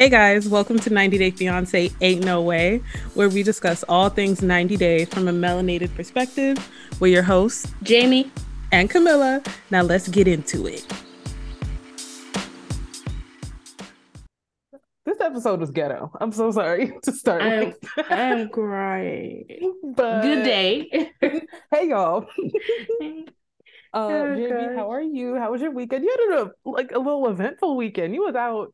Hey guys, welcome to 90 Day Fiance Ain't No Way, where we discuss all things 90 Day from a melanated perspective. We're your hosts, Jamie and Camilla. Now let's get into it. This episode was ghetto. I'm so sorry to start. I'm. I'm crying. but Good day. hey y'all. Uh, Oh, Jamie, how are you? How was your weekend? You had a like a little eventful weekend. You was out,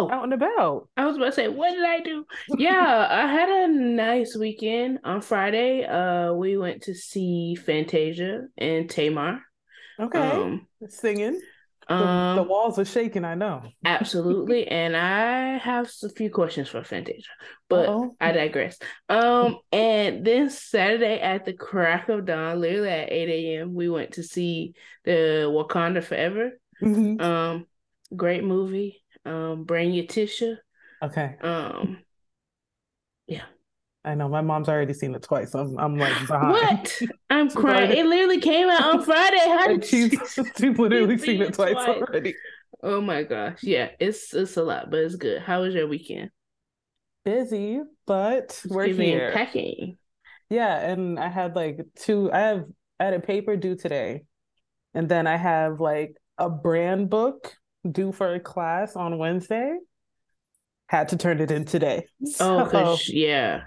Oh. out and about. I was about to say, what did I do? Yeah, I had a nice weekend. On Friday, uh, we went to see Fantasia and Tamar. Okay, Um, singing. The, um, the walls are shaking. I know. absolutely. And I have a few questions for Fantasia, but Uh-oh. I digress. Um, and then Saturday at the crack of dawn, literally at 8 a.m., we went to see the Wakanda Forever. Mhm. Um, great movie. Um, bring your tissue. Okay, Um, Yeah. I know. My mom's already seen it twice. I'm, I'm like behind. what? I'm crying. It literally came out on Friday. How did she's she? she's literally seen seen it twice, twice. already. Oh my gosh. Yeah, it's it's a lot, but it's good. How was your weekend? Busy, but we're here. Packing. Yeah, and I had like two. I have I had a paper due today, and then I have like a brand book due for a class on Wednesday. Had to turn it in today, Oh, so cause yeah,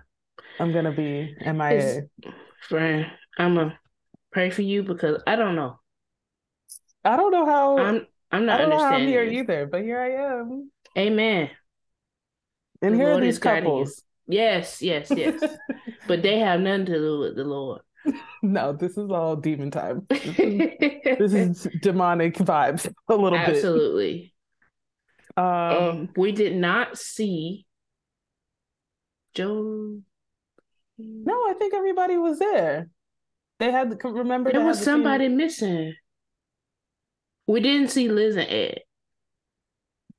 I'm gonna be MIA. It's- friend, I'm a pray for you because I don't know. I don't know how. I'm I'm I not don't know how I'm understanding. here either, but here I am. Amen. And The here are these couples. Yes, yes, yes. but they have nothing to do with the Lord. No, this is all demon time. This is, this is demonic vibes a little Absolutely. bit. Um, Um, we did not see Joe. no, I think everybody was there. They had to remember there was somebody scene- missing. We didn't see Liz and Ed.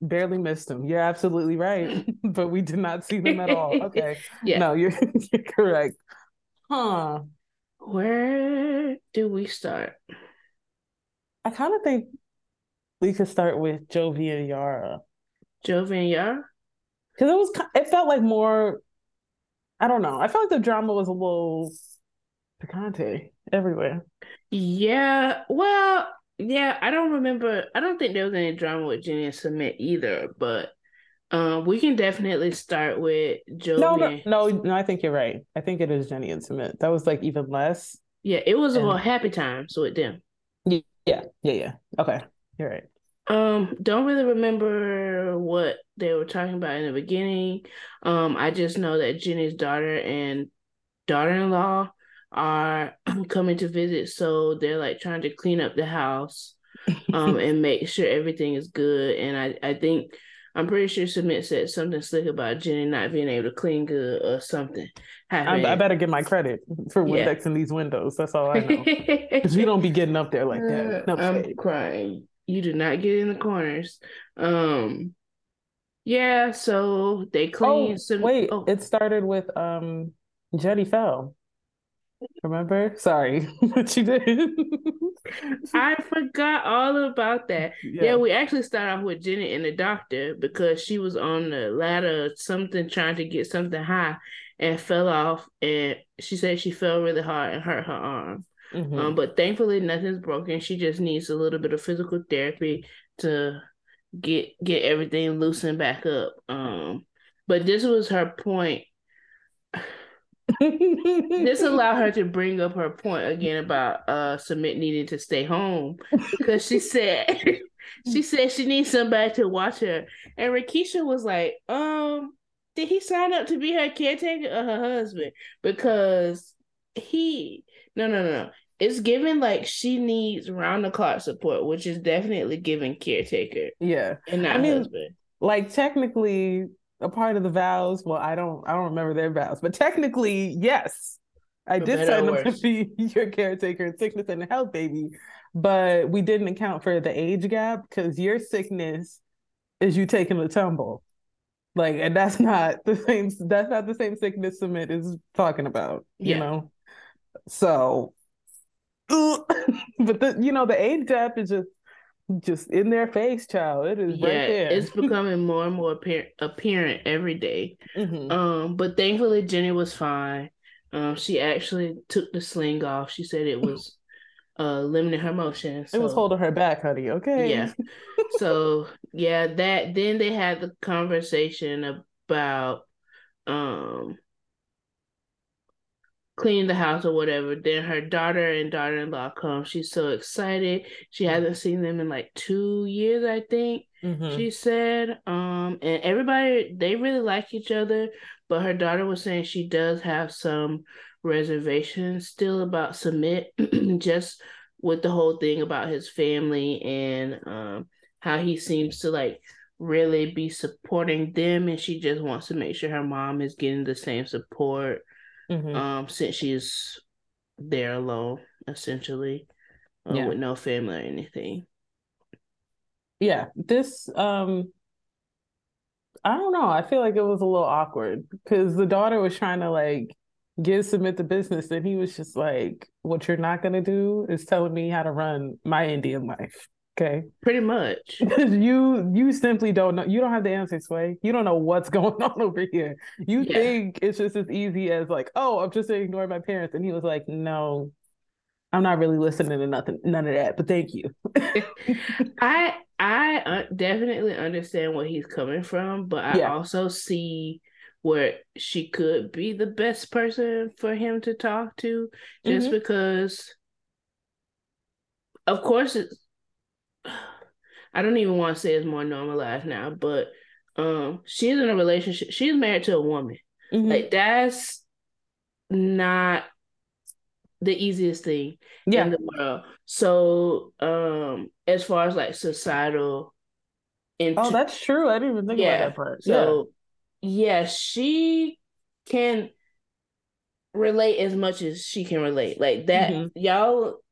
barely missed them. You're absolutely right, but we did not see them at all. Okay, Yeah. no, you're you're correct. Huh? Where do we start? I kind of think we could start with Jovi and Yara Jovi and Yara? because it was it felt like more. I don't know. I felt like the drama was a little picante everywhere. Yeah. Well, yeah. I don't remember. I don't think there was any drama with Jenny and Sumit either. But um, we can definitely start with Jovi. No, no, no, no. I think you're right. I think it is Jenny and Sumit. That was like even less. Yeah, it was And- about happy times with them. Yeah, yeah, yeah. Okay, you're right. Um, don't really remember what they were talking about in the beginning. Um, I just know that Jenny's daughter and daughter-in-law are coming to visit, so they're like trying to clean up the house, um, and make sure everything is good. And I, I think I'm pretty sure Sumit said something slick about Jenny not being able to clean good or something I. I better get my credit for Yeah. These windows. That's all I know. Because we don't be getting up there like that. No I'm shade. crying. You do not get in the corners. Um, yeah. So they Oh, clean some. wait. oh, It started with um Jenny fell. Remember? Sorry. what you did. I forgot all about that. Yeah. we actually start off with Jenny and the doctor because she was on the ladder, something trying to get something high, and fell off. And she said she fell really hard and hurt her arm. Mhm. Um, but thankfully nothing's broken. She just needs a little bit of physical therapy to get get everything loosened back up. Um, but this was her point. This allowed her to bring up her point again about uh Sumit needing to stay home because she said she said she needs somebody to watch her. And Rakisha was like, um, did he sign up to be her caretaker or her husband? Because he no no no no. It's given like she needs round the clock support, which is definitely given caretaker yeah. and not I mean, husband. Like technically a part of the vows. Well, I don't I don't remember their vows, but technically, yes. I did sign up to be your caretaker in sickness and health, baby. But we didn't account for the age gap because your sickness is you taking a tumble. Like, and that's not the same that's not the same sickness Sumit is talking about, you know. So but the you know, the age gap is just just in their face, child. It is yeah, right there. it's becoming more and more apparent, apparent every day. Mhm. Um, but thankfully Jenny was fine. Um, she actually took the sling off. She said it was uh limiting her motion. it was holding her back, honey. Okay. Yeah. so yeah, that then they had the conversation about um cleaning the house or whatever. Then her daughter and daughter in law come. She's so excited. She hasn't seen them in like two years, I think. Mhm. She said, um, and everybody they really like each other, but her daughter was saying she does have some reservations still about Sumit, just with the whole thing about his family and um how he seems to like really be supporting them and she just wants to make sure her mom is getting the same support Mhm. um since she's there alone essentially uh, Yeah. with no family or anything yeah this um i don't know i feel like it was a little awkward because the daughter was trying to like give Sumit the business and he was just like what you're not going to do is telling me how to run my indian life okay pretty much you you simply don't know you don't have the answer sway you don't know what's going on over here you Yeah. think it's just as easy as like oh i'm just ignoring my parents and he was like no i'm not really listening to nothing none of that but thank you I I definitely understand where he's coming from, but I Yeah. also see where she could be the best person for him to talk to, just Mhm. because. Of course, it's. I don't even want to say it's more normalized now, but um, she's in a relationship. She's married to a woman. Mhm. Like that's not the easiest thing yeah in the world. So, um, as far as like societal, into, oh that's true i didn't even think yeah. about that part So, yeah, she can relate as much as she can relate. Like that, Mhm. y'all.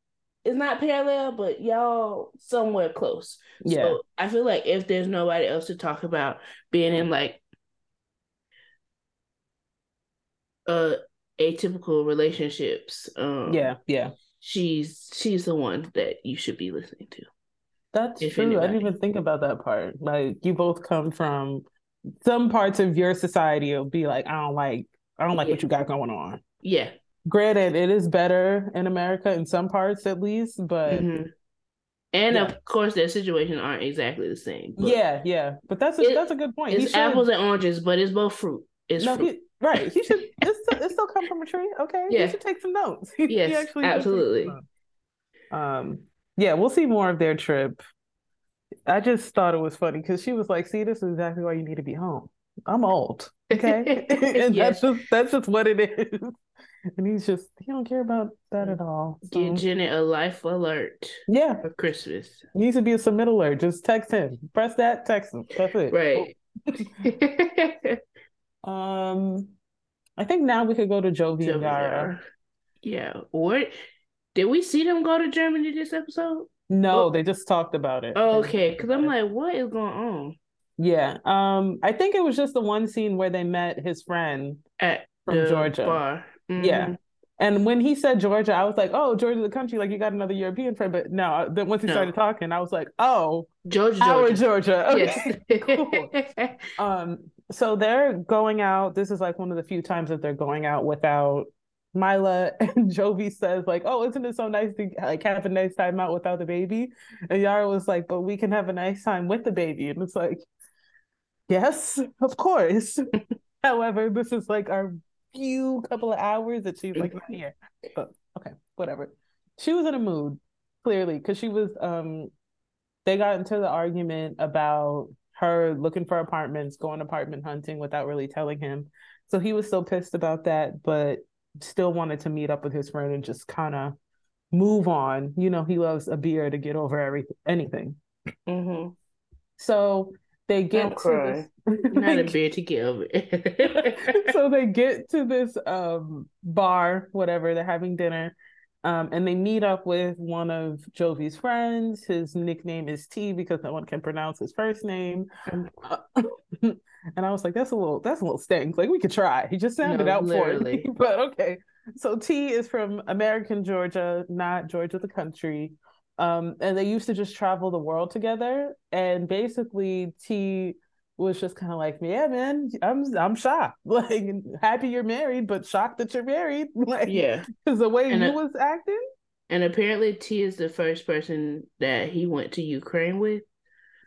It's not parallel, but y'all somewhere close. Yeah. So I feel like if there's nobody else to talk about being in like uh atypical relationships, um, yeah yeah she's she's the one that you should be listening to. That's if true. I didn't even think about that part. Like you both come from some parts of your society will be like, I don't like I don't like what you got going on. Yeah. Granted, it is better in America in some parts at least, but Mhm. And Yeah. of course, their situations aren't exactly the same. but yeah, yeah. But that's a It- that's a good point. It's should- apples and oranges, but it's both fruit. It's no, fruit. he, right. He should it still, it still come from a tree. Okay. Yeah. He should take some notes. Yes, actually should take some absolutely. Um yeah, we'll see more of their trip. I just thought it was funny because she was like, see, this is exactly why you need to be home. I'm old. Okay. and Yeah. that's just that's just what it is. And he's just he don't care about that at all. So, Get Jenny a life alert yeah. for Christmas. He needs to be a Sumit alert. Just text him. Press that, text him. That's it. Right. Um I think now we could go to Jovi and Yara. Yeah. Or did we see them go to Germany this episode? No, Oh. they just talked about it. Oh, okay. Because I'm like, what is going on Yeah. Um, I think it was just the one scene where they met his friend at from the Georgia. bar? Yeah. Mhm. And when he said Georgia, I was like, oh, Georgia, the country, like you got another European friend. But no, then once he No. started talking, I was like, oh, Georgia, our Georgia. Georgia. Okay. Yes. Um, so they're going out. This is like one of the few times that they're going out without Mila. And Jovi says, like, oh, isn't it so nice to like have a nice time out without the baby? And Yara was like, but we can have a nice time with the baby. And it's like, yes, of course. However, this is like our few couple of hours that she's like not here. But okay, whatever. She was in a mood, clearly, because she was um they got into the argument about her looking for apartments, going apartment hunting without really telling him. So he was still pissed about that, but still wanted to meet up with his friend and just kind of move on. You know, he loves a beer to get over everything, anything. Mhm. So they get Don't to cry. this. Not a beer to get over so they get to this um bar, whatever, they're having dinner. Um, and they meet up with one of Jovi's friends. His nickname is T because no one can pronounce his first name. Um, and I was like, that's a little that's a little stank. Like we could try. He just sounded No, out literally. for it. but okay. So T is from American Georgia, not Georgia the country. Um, and they used to just travel the world together. And basically, T was just kind of like, yeah, man, I'm I'm shocked. Like happy you're married, but shocked that you're married. Like yeah, because the way And you it- was acting. and apparently T is the first person that he went to Ukraine with.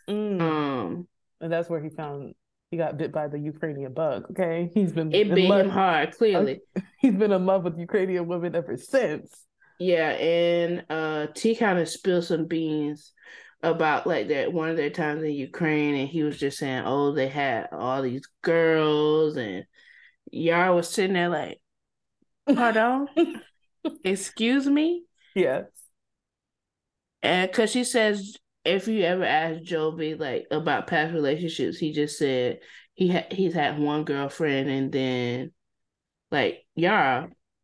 Mm. Um, and that's where he found he got bit by the Ukrainian bug. Okay, he's been it bit love, him hard, clearly. he's been in love with Ukrainian women ever since. Yeah, and uh T kind of spilled some beans about like that one of their times in Ukraine and he was just saying, Oh, they had all these girls and Yara was sitting there like, Pardon? Excuse me? Yeah. And cause she says if you ever ask Jovi like about past relationships, he just said he had he's had one girlfriend and then like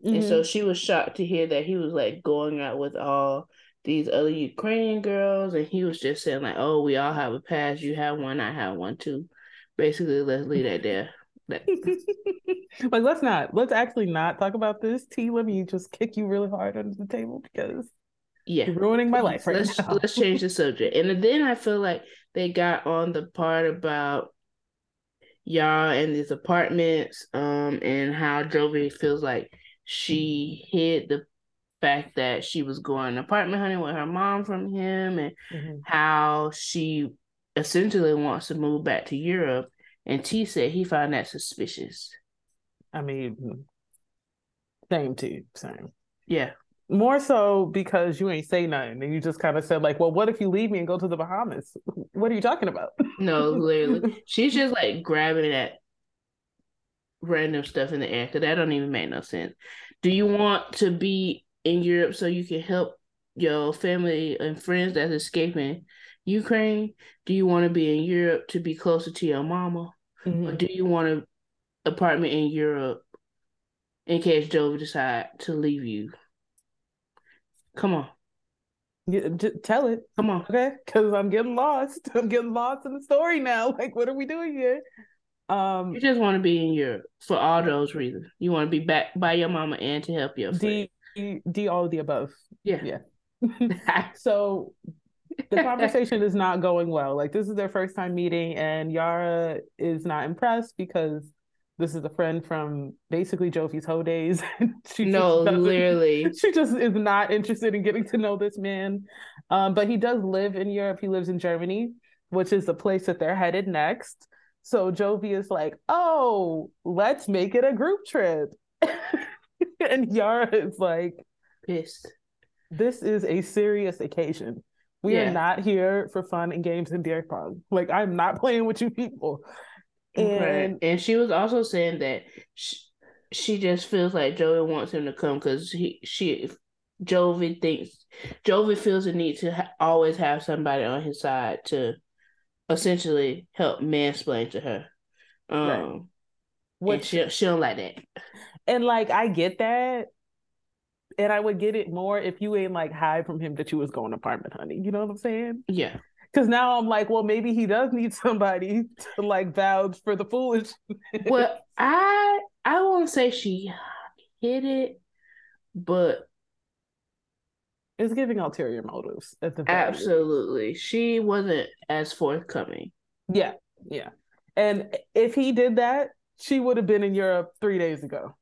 Yara And so she was shocked to hear that he was like going out with all these other Ukrainian girls, and he was just saying like, "Oh, we all have a past. You have one, I have one too." Basically, let's leave that there. Like, like let's not let's actually not talk about this. T, let me just kick you really hard under the table because yeah, you're ruining my life right let's now. let's change the subject. And then I feel like they got on the part about y'all and these apartments, um, and how Jovi feels like she hid the fact that she was going apartment hunting with her mom from him, and Mhm. how she essentially wants to move back to Europe. And T said he found that suspicious. I mean, same too, same. Yeah. More so because you ain't say nothing and you just kind of said like, well, what if you leave me and go to the Bahamas? What are you talking about? No, literally. She's just like grabbing at random stuff in the air because that don't even make no sense. Do you want to be in Europe so you can help your family and friends that's escaping Ukraine? Do you want to be in Europe to be closer to your mama? Or Mhm. do you want an apartment in Europe in case Joe decide to leave you? Come on. Yeah, tell it, Come on. okay? Because I'm getting lost. I'm getting lost in the story now. Like, what are we doing here? Um, You just want to be in Europe for all those reasons. You want to be back by your mama and to help your friends. D, D, all of the above. Yeah. Yeah. so the conversation is not going well. Like this is their first time meeting, and Yara is not impressed because this is a friend from basically Jovi's whole days. she no, literally. She just is not interested in getting to know this man. Um, but he does live in Europe. He lives in Germany, which is the place that they're headed next. So Jovi is like, "Oh, let's make it a group trip," and Yara is like, Pissed. this is a serious occasion. We Yeah. are not here for fun and games and beer pong. Like I'm not playing with you people. Okay. And And she was also saying that she, she just feels like Joey wants him to come because he she Jovi thinks Jovi feels the need to ha- always have somebody on his side to essentially help mansplain to her. Um, Right. which she she don't like that. and like I get that. And I would get it more if you ain't like hide from him that you was going apartment hunting. You know what I'm saying? Yeah, Because now I'm like, well, maybe he does need somebody to like vouch for the foolish. well, I I won't say she hit it, but it's giving ulterior motives at the least. absolutely she wasn't as forthcoming. Yeah, yeah. And if he did that, she would have been in Europe three days ago.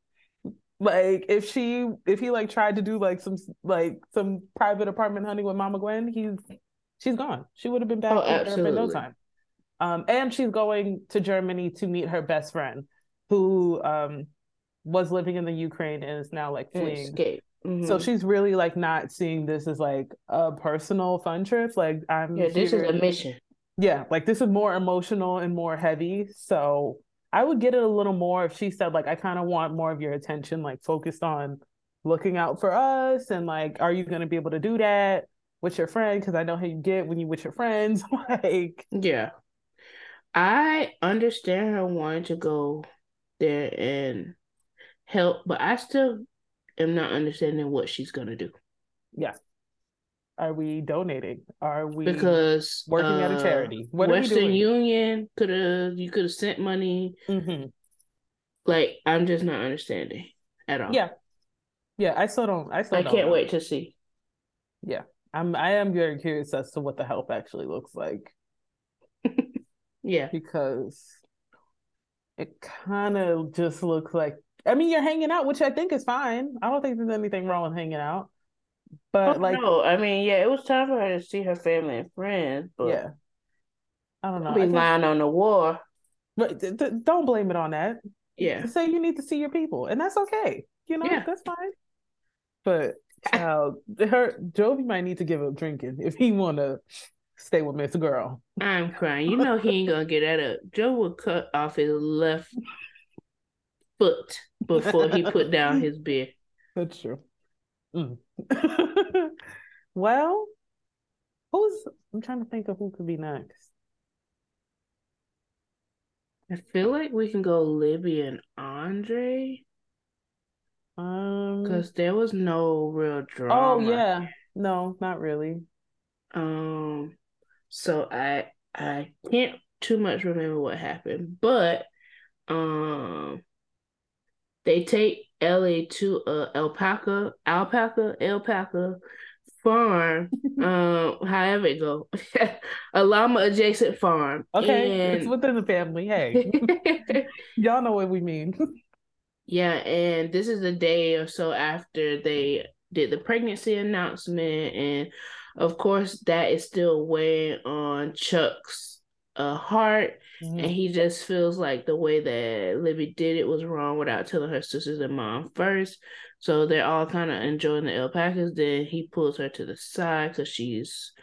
Like if she if he like tried to do like some like some private apartment hunting with Mama Gwen, he's she's gone. She would have been back Oh, in Europe in no time. Um, and she's going to Germany to meet her best friend, who um was living in the Ukraine and is now like fleeing. Escape. So mm-hmm. she's really like not seeing this as like a personal fun trip. Like I'm yeah, this is a mission. yeah, like this is more emotional and more heavy. So I would get it a little more if she said, like, I kind of want more of your attention, like focused on looking out for us and like, are you gonna be able to do that with your friend? Because I know how you get when you with your friends. like, Yeah. I understand her wanting to go there and help, but I still am not understanding what she's gonna do Yeah. are we donating? Are we because working at a uh, charity? What Western? Union could have you could have sent money. Mhm. Like I'm just not understanding at all. Yeah, yeah. I still don't. I still I can't know. wait to see. Yeah, I'm I am very curious as to what the help actually looks like. yeah. Because it kind of just looks like I mean you're hanging out, which I think is fine. I don't think there's anything wrong with hanging out. But oh, like no, I mean, yeah, it was time for her to see her family and friends, but yeah. I don't know. Be lying on the war. But th- th- don't blame it on that. Yeah. Say you need to see your people, and that's okay. You know, yeah. that's fine. But child, her Jovi might need to give up drinking if he want to stay with Miss Girl. I'm crying. You know he ain't gonna get that up. Joe will cut off his left foot before he put down his beer. That's true. Mm. well, who's I'm trying to think of who could be next. I feel like we can go Libby and Andre. Um, because there was no real drama. Oh yeah, no, not really. Um, so I I can't too much remember what happened, but um, they take Ellie to a alpaca alpaca alpaca farm. um, however it go, a llama adjacent farm. Okay, and... it's within the family. Hey, y'all know what we mean. Yeah, and this is a day or so after they did the pregnancy announcement, and of course that is still weighing on Chuck's uh, heart, mm-hmm. and he just feels like the way that Libby did it was wrong without telling her sisters and mom first. So they're all kind of enjoying the alpacas. Then he pulls her to the side because she's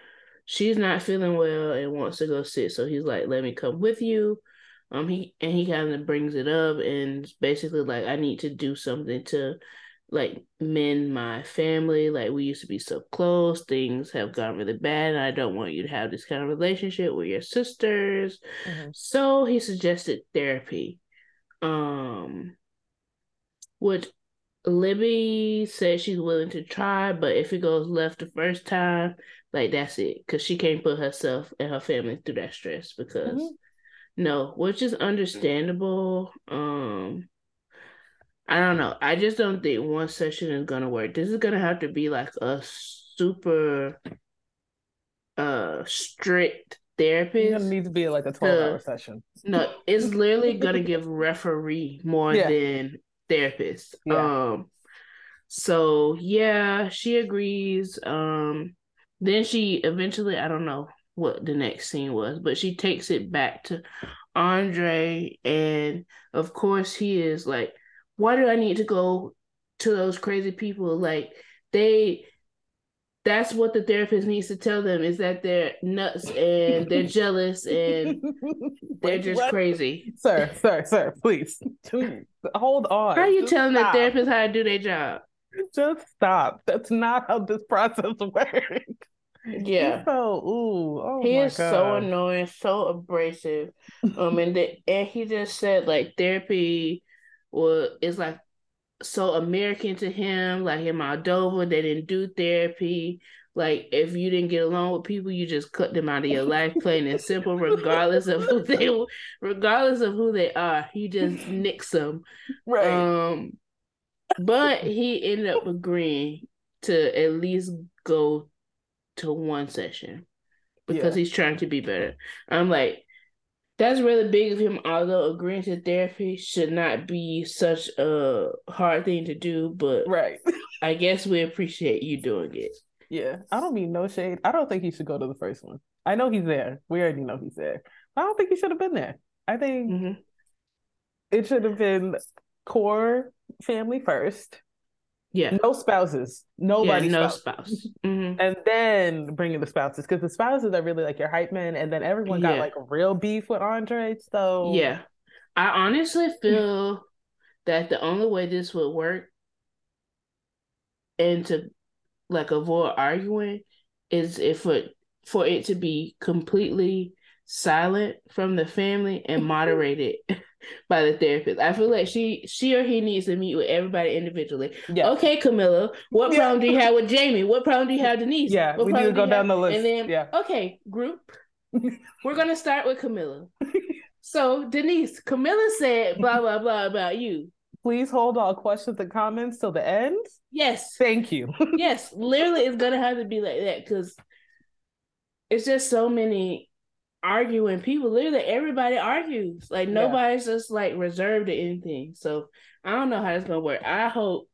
she's not feeling well and wants to go sit. So he's like, "Let me come with you." Um, he and he kind of brings it up and basically like I need to do something to like mend my family. Like we used to be so close, things have gone really bad, and I don't want you to have this kind of relationship with your sisters. Mm-hmm. So he suggested therapy. Um, which Libby said she's willing to try, but if it goes left the first time, like that's it, because she can't put herself and her family through that stress because. Mm-hmm no, which is understandable. Um I don't know. I just don't think one session is gonna work. This is gonna have to be like a super uh strict therapist. It's gonna to be like a 12 hour session. No, it's literally gonna give referee more yeah. than therapist. Yeah. Um so yeah, she agrees. Um then she eventually, I don't know, what the next scene was, but she takes it back to Andre, and of course he is like, "Why do I need to go to those crazy people? Like they." That's what the therapist needs to tell them is that they're nuts and they're jealous and they're just what? crazy. Sir, sir, sir, please. Hold on. How are you just telling stop. the therapist how to do their job? Just stop. That's not how this process works. Yeah. So, ooh, oh he is God. so annoying, so abrasive. Um, and the, and he just said like therapy was it's like so American to him. Like in Moldova, they didn't do therapy. Like if you didn't get along with people, you just cut them out of your life, plain and simple, regardless of who they, regardless of who they are. You just nix them. Right. Um, but he ended up agreeing to at least go to one session because yeah. he's trying to be better. I'm like, that's really big of him. Although agreeing to therapy should not be such a hard thing to do, but right, I guess we appreciate you doing it. Yeah, I don't mean no shade. I don't think he should go to the first one. I know he's there. We already know he's there. I don't think he should have been there. I think mm-hmm. it should have been core family first. Yeah. No spouses. Nobody. Yeah, no spouse. Mm-hmm. And then bringing the spouses because the spouses are really like your hype men, and then everyone got yeah. like real beef with Andre. So yeah, I honestly feel that the only way this would work and to like avoid arguing is if it for it to be completely silent from the family and moderated by the therapist. I feel like she she or he needs to meet with everybody individually. Yeah. Okay, Camilla, what yeah. problem do you have with Jamie? What problem do you have Denise? Yeah, what we need to go down have? the list. And then yeah. okay, group. We're gonna start with Camilla. So Denise, Camilla said blah blah blah about you. please hold all questions and comments till the end. Yes. Thank you. yes. Literally, it's gonna have to be like that because it's just so many arguing people. Literally, everybody argues. Like nobody's yeah. just like reserved to anything. So I don't know how it's gonna work. I hope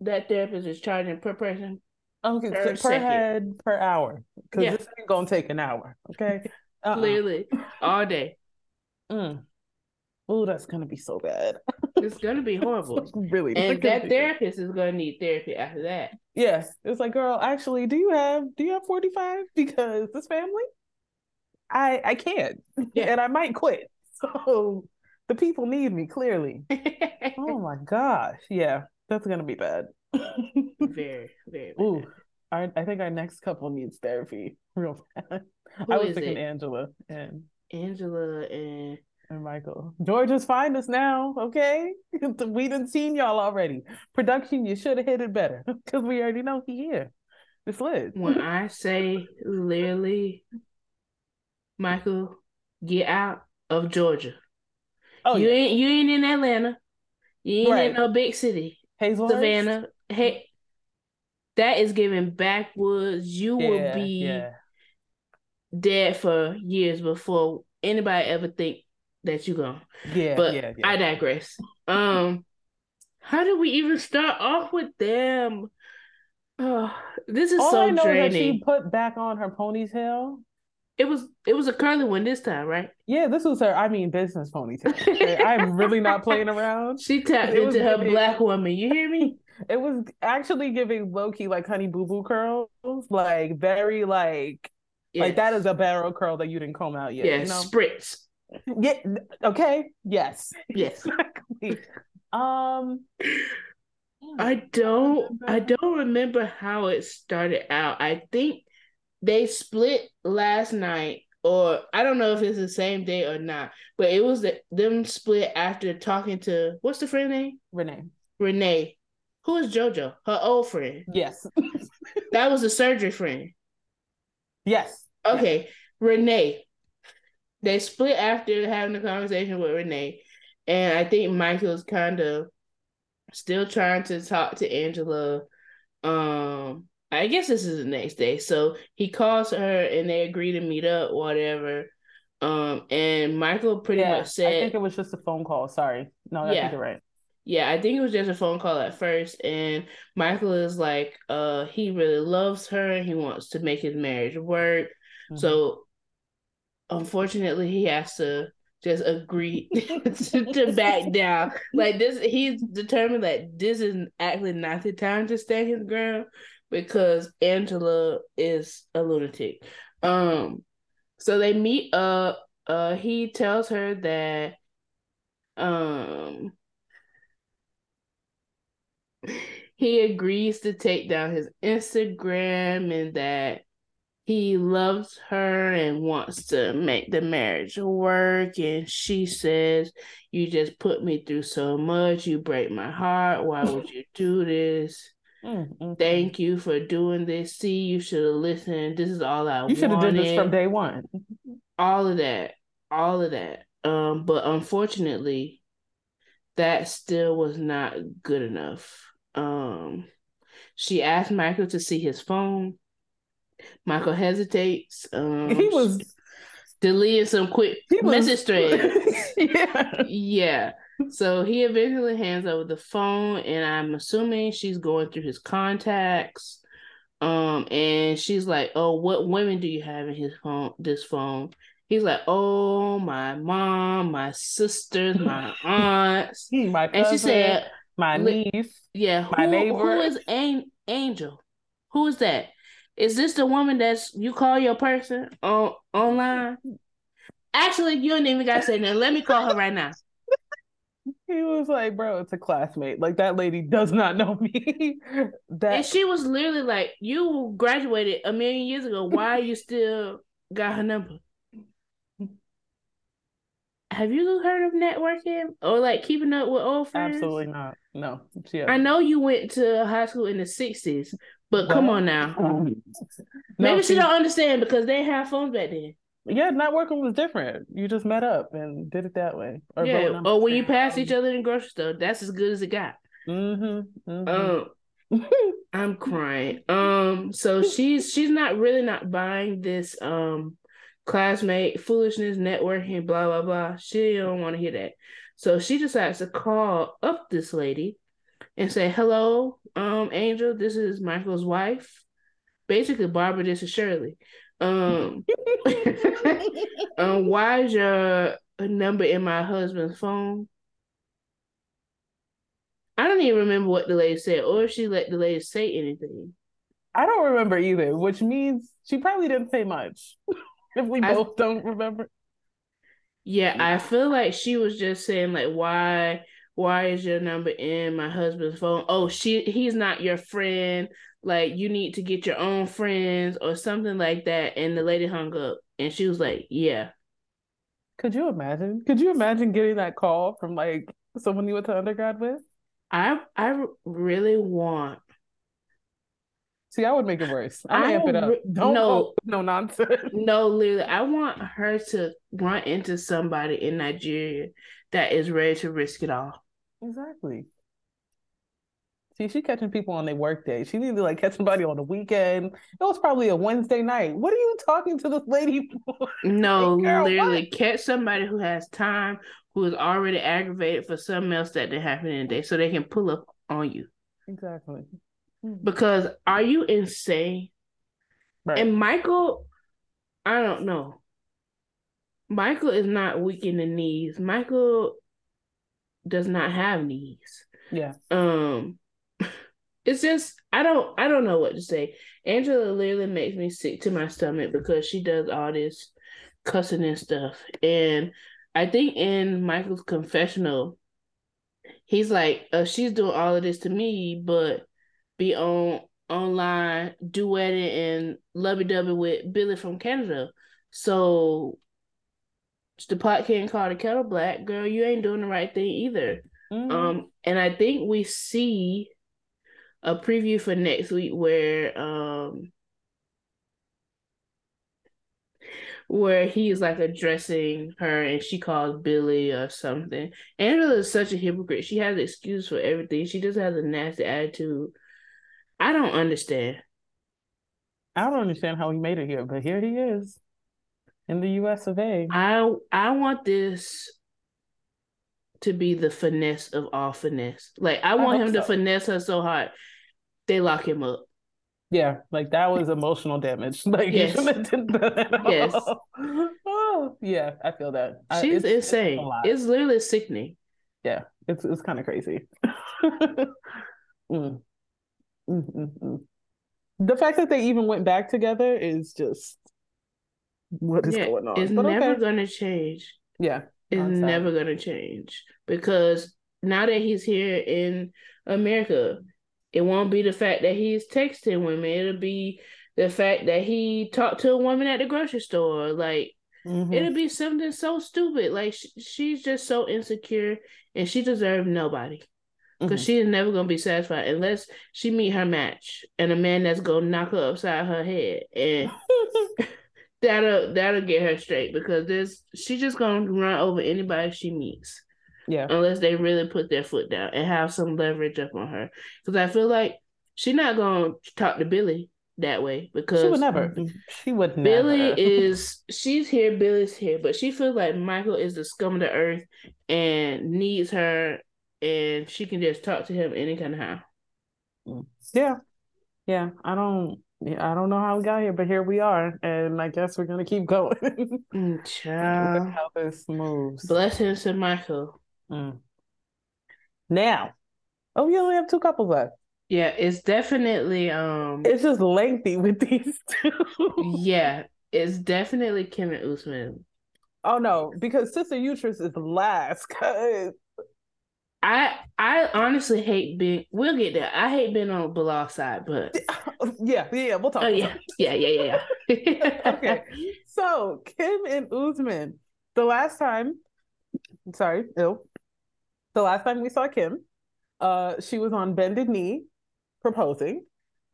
that therapist is charging per person. Okay, per, per head per hour because yeah. this ain't gonna take an hour. Okay, uh-uh. clearly all day. Mm. Oh, that's gonna be so bad. it's gonna be horrible. really, and that therapist is gonna need therapy after that. Yes, it's like, girl, actually, do you have do you have forty five? Because this family, I I can't, yeah. and I might quit. So the people need me clearly. oh my gosh, yeah, that's gonna be bad. very, very. Ooh, I I think our next couple needs therapy real bad. Who I was thinking it? Angela and Angela and and Michael. Georgia's find us now, okay? we didn't seen y'all already. Production, you should have hit it better because we already know he here. It's lit. When I say literally, Michael, get out of Georgia. Oh, you yeah. ain't you ain't in Atlanta. You ain't right. in no big city. Hazel Savannah. Hey, that is giving backwoods. You yeah, will be yeah. dead for years before anybody ever think that you go. Yeah, but yeah, yeah. I digress. Um, how do we even start off with them? Oh, this is All so I know draining. That she put back on her ponytail. It was it was a curly one this time, right? Yeah, this was her. I mean, business ponytail. I'm really not playing around. She tapped it into her giving, black woman. You hear me? It was actually giving low key like honey boo boo curls, like very like yes. like that is a barrel curl that you didn't comb out yet. Yeah, you know? spritz. Yeah. Okay. Yes. Yes. um. I don't. I don't remember how it started out. I think they split last night, or I don't know if it's the same day or not. But it was the, them split after talking to what's the friend name? Renee. Renee. Who is JoJo? Her old friend. Yes. that was a surgery friend. Yes. Okay. Yes. Renee they split after having a conversation with Renee, and I think Michael's kind of still trying to talk to Angela. Um, I guess this is the next day, so he calls her and they agree to meet up, whatever. Um, and Michael pretty yeah, much said, "I think it was just a phone call." Sorry, no, I yeah. think you're right. Yeah, I think it was just a phone call at first, and Michael is like, uh, he really loves her and he wants to make his marriage work. Mm-hmm. So unfortunately he has to just agree to, to, back down. Like this, he's determined that this is actually not the time to stand his ground because Angela is a lunatic. Um, so they meet up. Uh, he tells her that um he agrees to take down his Instagram and that he loves her and wants to make the marriage work. And she says, You just put me through so much. You break my heart. Why would you do this? Mm-hmm. Thank you for doing this. See, you should have listened. This is all I You should have done this from day one. all of that. All of that. Um, but unfortunately, that still was not good enough. Um, she asked Michael to see his phone Michael hesitates. Um, he was deleting some quick message threads. yeah. yeah. So he eventually hands over the phone, and I'm assuming she's going through his contacts. Um, and she's like, "Oh, what women do you have in his phone? This phone?" He's like, "Oh, my mom, my sisters, my aunts." my cousin, and she said, "My niece, yeah, my who, neighbor." Who is An- Angel? Who is that? Is this the woman that's you call your person on online? Actually, you don't even gotta say nothing. Let me call her right now. He was like, bro, it's a classmate. Like that lady does not know me. that and she was literally like, You graduated a million years ago. Why you still got her number? Have you heard of networking or like keeping up with old friends? Absolutely not. No. I know you went to high school in the sixties, but come on now. Um, Maybe no, she, she don't understand because they have phones back then. Yeah, networking was different. You just met up and did it that way. Or yeah, or when you pass each other in the grocery store, that's as good as it got. Mm-hmm, mm-hmm. Um, I'm crying. Um, so she's she's not really not buying this um classmate foolishness, networking, blah blah blah. She don't want to hear that. So she decides to call up this lady and say, "Hello, um, Angel. This is Michael's wife. Basically, Barbara. This is Shirley. Um, um, why is your number in my husband's phone?" I don't even remember what the lady said, or if she let the lady say anything. I don't remember either, which means she probably didn't say much. if we both I, don't remember. Yeah, I feel like she was just saying like, why, why is your number in my husband's phone? Oh, she, he's not your friend. Like you need to get your own friends or something like that. And the lady hung up, and she was like, yeah. Could you imagine? Could you imagine getting that call from like someone you went to undergrad with? I I really want See, I would make it worse. I amp it up. Don't no, no nonsense. No, literally, I want her to run into somebody in Nigeria that is ready to risk it all. Exactly. See, she catching people on their work day. She needed to like catch somebody on the weekend. It was probably a Wednesday night. What are you talking to this lady for? No, like, girl, literally, what? catch somebody who has time, who is already aggravated for something else that did happen in the day, so they can pull up on you. Exactly. Hmm. Because are you insane? Right. And Michael, I don't know. Michael is not weak in the knees. Michael does not have knees. Yeah. Um it's just I don't I don't know what to say. Angela literally makes me sick to my stomach because she does all this cussing and stuff. And I think in Michael's confessional, he's like, uh, she's doing all of this to me, but be on online duetting and lovey dovey with Billy from Canada. So the pot can't call the kettle black, girl. You ain't doing the right thing either. Mm-hmm. Um, and I think we see a preview for next week where um where he's like addressing her and she calls Billy or something. Angela is such a hypocrite. She has an excuse for everything. She just has a nasty attitude. I don't understand. I don't understand how he made it here, but here he is in the US of A. I I want this to be the finesse of all finesse. Like I want I him so. to finesse her so hard they lock him up. Yeah, like that was emotional damage. Like yes. yes. oh, yeah, I feel that. She's it's, insane. It's, it's, literally sickening. Yeah, it's it's kind of crazy. mm. Mm-mm-mm. The fact that they even went back together is just what is yeah, going on. It's but never okay. gonna change. Yeah. It's never gonna change because now that he's here in America, it won't be the fact that he's texting women. It'll be the fact that he talked to a woman at the grocery store. Like mm-hmm. it'll be something so stupid. Like sh- she's just so insecure, and she deserves nobody because mm-hmm. she is never gonna be satisfied unless she meet her match and a man that's gonna knock her upside her head and that'll that'll get her straight because this she's just gonna run over anybody she meets. Yeah. Unless they really put their foot down and have some leverage up on her. Because I feel like she's not gonna talk to Billy that way because she would never. Mm-hmm. She would Billy never. is she's here, Billy's here, but she feels like Michael is the scum of the earth and needs her and she can just talk to him any kind of how. Yeah, yeah. I don't. I don't know how we got here, but here we are, and I guess we're gonna keep going. child. how this moves. Blessings to Michael. Mm. Now, oh, we only have two couples left. Yeah, it's definitely um. It's just lengthy with these two. yeah, it's definitely Kim and Usman. Oh no, because Sister Uterus is last. Cause I I honestly hate being. We'll get there. I hate being on the Bilal side, but yeah, yeah, we'll talk. Oh yeah, yeah, yeah, yeah, yeah. okay, so Kim and Usman. The last time, sorry, ill. The last time we saw Kim, uh, she was on bended knee, proposing,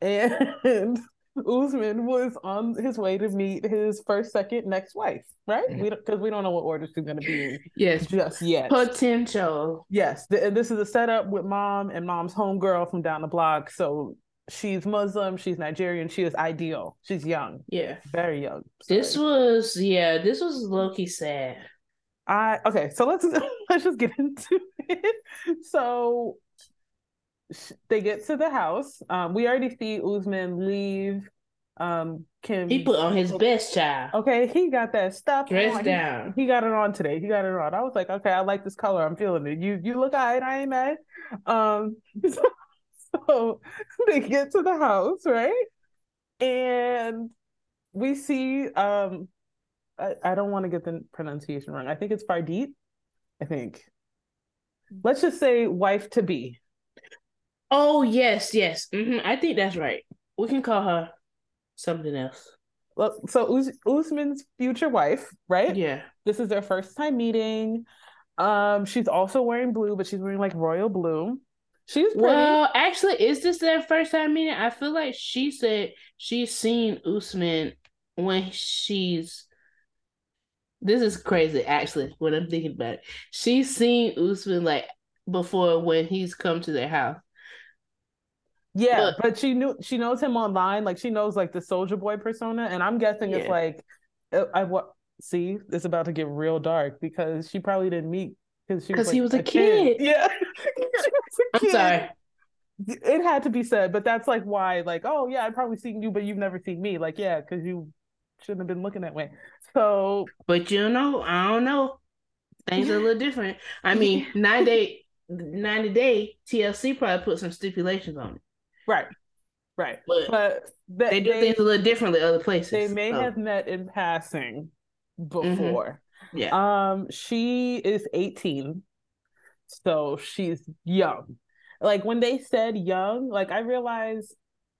and Usman was on his way to meet his first, second, next wife, right? Mhm. We because we don't know what order she's going to be in Yes. just yet. Potential. Yes, th- and this is a setup with mom and mom's homegirl from down the block. So she's Muslim, she's Nigerian, she is ideal. She's young, Yeah. very young. This was yeah, this was low key sad. I okay. So let's let's just get into it. So they get to the house. Um, we already see Usman leave. Um, Kim. He put on his best child. Okay, he got that stuff Dress on. He- down. He, got it on today. He got it on. I was like, okay, I like this color. I'm feeling it. You you look alright. I ain't mad. Um, so, so they get to the house, right? And we see um, I, I don't want to get the pronunciation wrong. I think it's Fardit. I think. Let's just say wife to be. Oh yes, yes. hmm I think that's right. We can call her something else. Well, so Us- Usman's future wife, right? Yeah. This is their first time meeting. Um, she's also wearing blue, but she's wearing like royal blue. She's pretty. Well, actually, is this their first time meeting? I feel like she said she's seen Usman when she's. This is crazy, actually. When I'm thinking about it, she's seen Usman like before when he's come to their house. Yeah, but- but she knew she knows him online. Like she knows like the soldier boy persona, and I'm guessing it's like uh, I what see it's about to get real dark because she probably didn't meet because she 'Cause was he was a kid. Yeah, She was a I'm sorry. It had to be said, but that's like why, like, oh yeah, I've probably seen you, but you've never seen me. Like, yeah, because you shouldn't have been looking that way. So But you know, I don't know. Things are a little different. I mean, 90 day, nine 90 day TLC probably put some stipulations on it. Right, right, But but that, They do things a little differently other places. they may so, have met in passing before. yeah. Um, she is 18, so she's young. Like when they said young, like I realized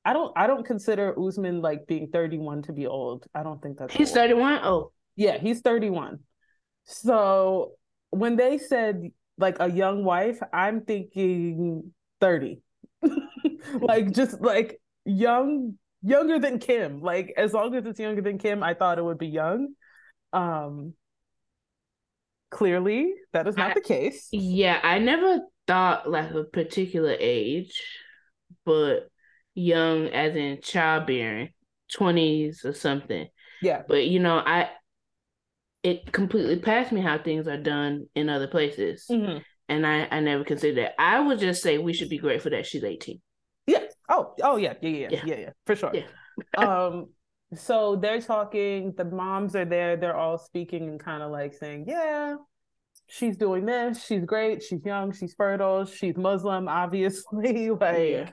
I don't I don't consider Usman like being 31 to be old. I don't think that's He's old. 31. Oh, Yeah, he's 31. So when they said like a young wife, I'm thinking 30. like just like young younger than Kim. Like as long as it's younger than Kim, I thought it would be young. Um clearly that is not I- the case. yeah. I never thought like a particular age, but young as in childbearing, 20s or something. Yeah. But you know, I it completely passed me how things are done in other places. Mhm. And I, I never considered that. I would just say we should be grateful that she's 18. Yeah. Oh, oh yeah, yeah, yeah, Yeah. yeah, yeah, for sure. Yeah. um, so they're talking, the moms are there, they're all speaking and kind of like saying, Yeah, she's doing this, she's great, she's young, she's fertile, she's Muslim, obviously. like Yeah.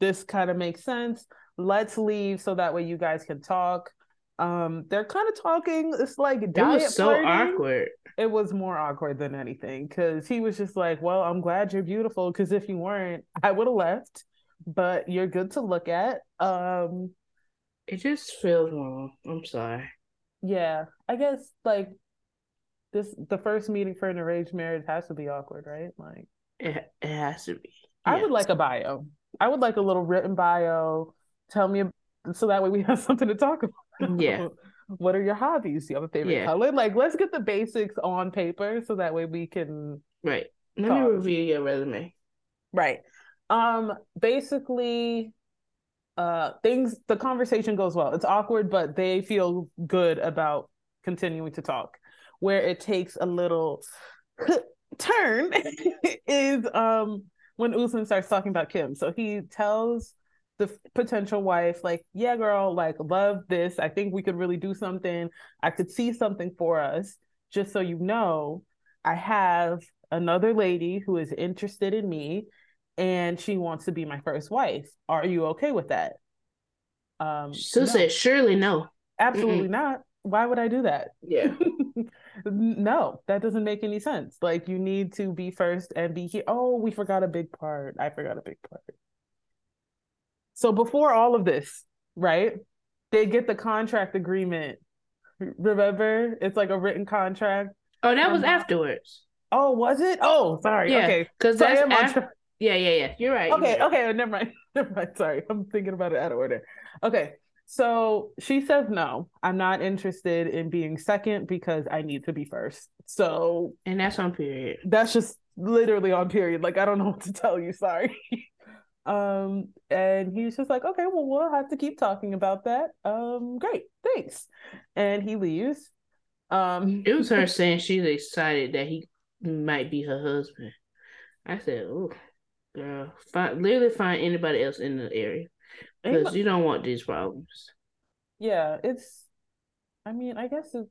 this kind of makes sense. Let's leave so that way you guys can talk. Um, they're kind of talking. It's like It diet was so flirting. awkward. It was more awkward than anything because he was just like, "Well, I'm glad you're beautiful because if you weren't, I would have left. But you're good to look at." Um, It just feels wrong. I'm sorry. yeah, I guess like this the first meeting for an arranged marriage has to be awkward, right? Like, It, it has to be. I would like a bio. I would like a little written bio. Tell me so that way we have something to talk about. Yeah. What are your hobbies? Do you have a favorite Yeah. color? Like, let's get the basics on paper so that way we can Right. Let me review your resume. Right. Um basically uh things the conversation goes well. It's awkward but they feel good about continuing to talk. Where it takes a little turn is um when Usman starts talking about Kim. So he tells the potential wife like, "Yeah, girl, like love this. I think we could really do something. I could see something for us. Just so you know, I have another lady who is interested in me and she wants to be my first wife. Are you okay with that? Um Sue no, said, surely no. absolutely not. Why would I do that? Yeah. no, that doesn't make any sense. Like you need to be first and be here. Oh, we forgot a big part. I forgot a big part. So before all of this, right? They get the contract agreement. Remember? It's like a written contract. Oh, that was Uh-huh. afterwards. Oh, was it? Oh, sorry. Yeah, Okay. Because So that's after. track. Yeah, yeah, yeah. You're right. Okay, you're right. okay, never mind. Sorry, I'm thinking about it out of order. Okay. So she says no. I'm not interested in being second because I need to be first. So and that's on period. That's just literally on period. Like I don't know what to tell you. Sorry. um, and he's just like, okay, well, we'll have to keep talking about that. Um, great, thanks. And he leaves. Um, it was her saying she's excited that he might be her husband. I said, "Oh, girl, find literally find anybody else in the area because you don't want these problems." Yeah, it's. I mean, I guess it's.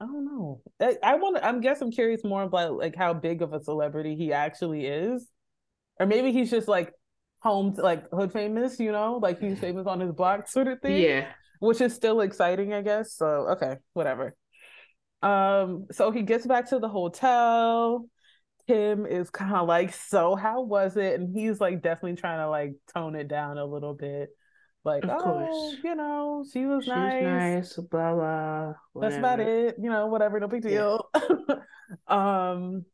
I don't know. I, I want. I guess I'm curious more about like how big of a celebrity he actually is, or maybe he's just like home, like hood famous. You know, like he's famous on his block, sort of thing. Yeah, which is still exciting, I guess. So okay, whatever. Um, so he gets back to the hotel. Kim is kind of like, so how was it? And he's like definitely trying to like tone it down a little bit. Like, of oh, course. you know, she was nice. nice, blah blah. Whatever. That's about it. You know, whatever, no big deal. Yeah. um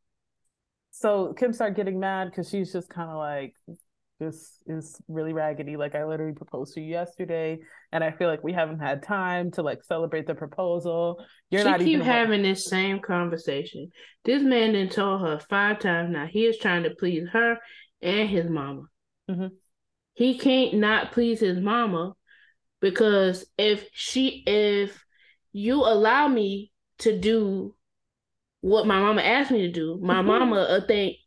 so Kim started getting mad because she's just kind of like, this is really raggedy. Like I literally proposed to you yesterday, and I feel like we haven't had time to like celebrate the proposal. You're she not keep having this same conversation. This man then told her five times now he is trying to please her and his mama. Mm-hmm. He can't not please his mama because if she if you allow me to do what my mama asked me to do, my mama will think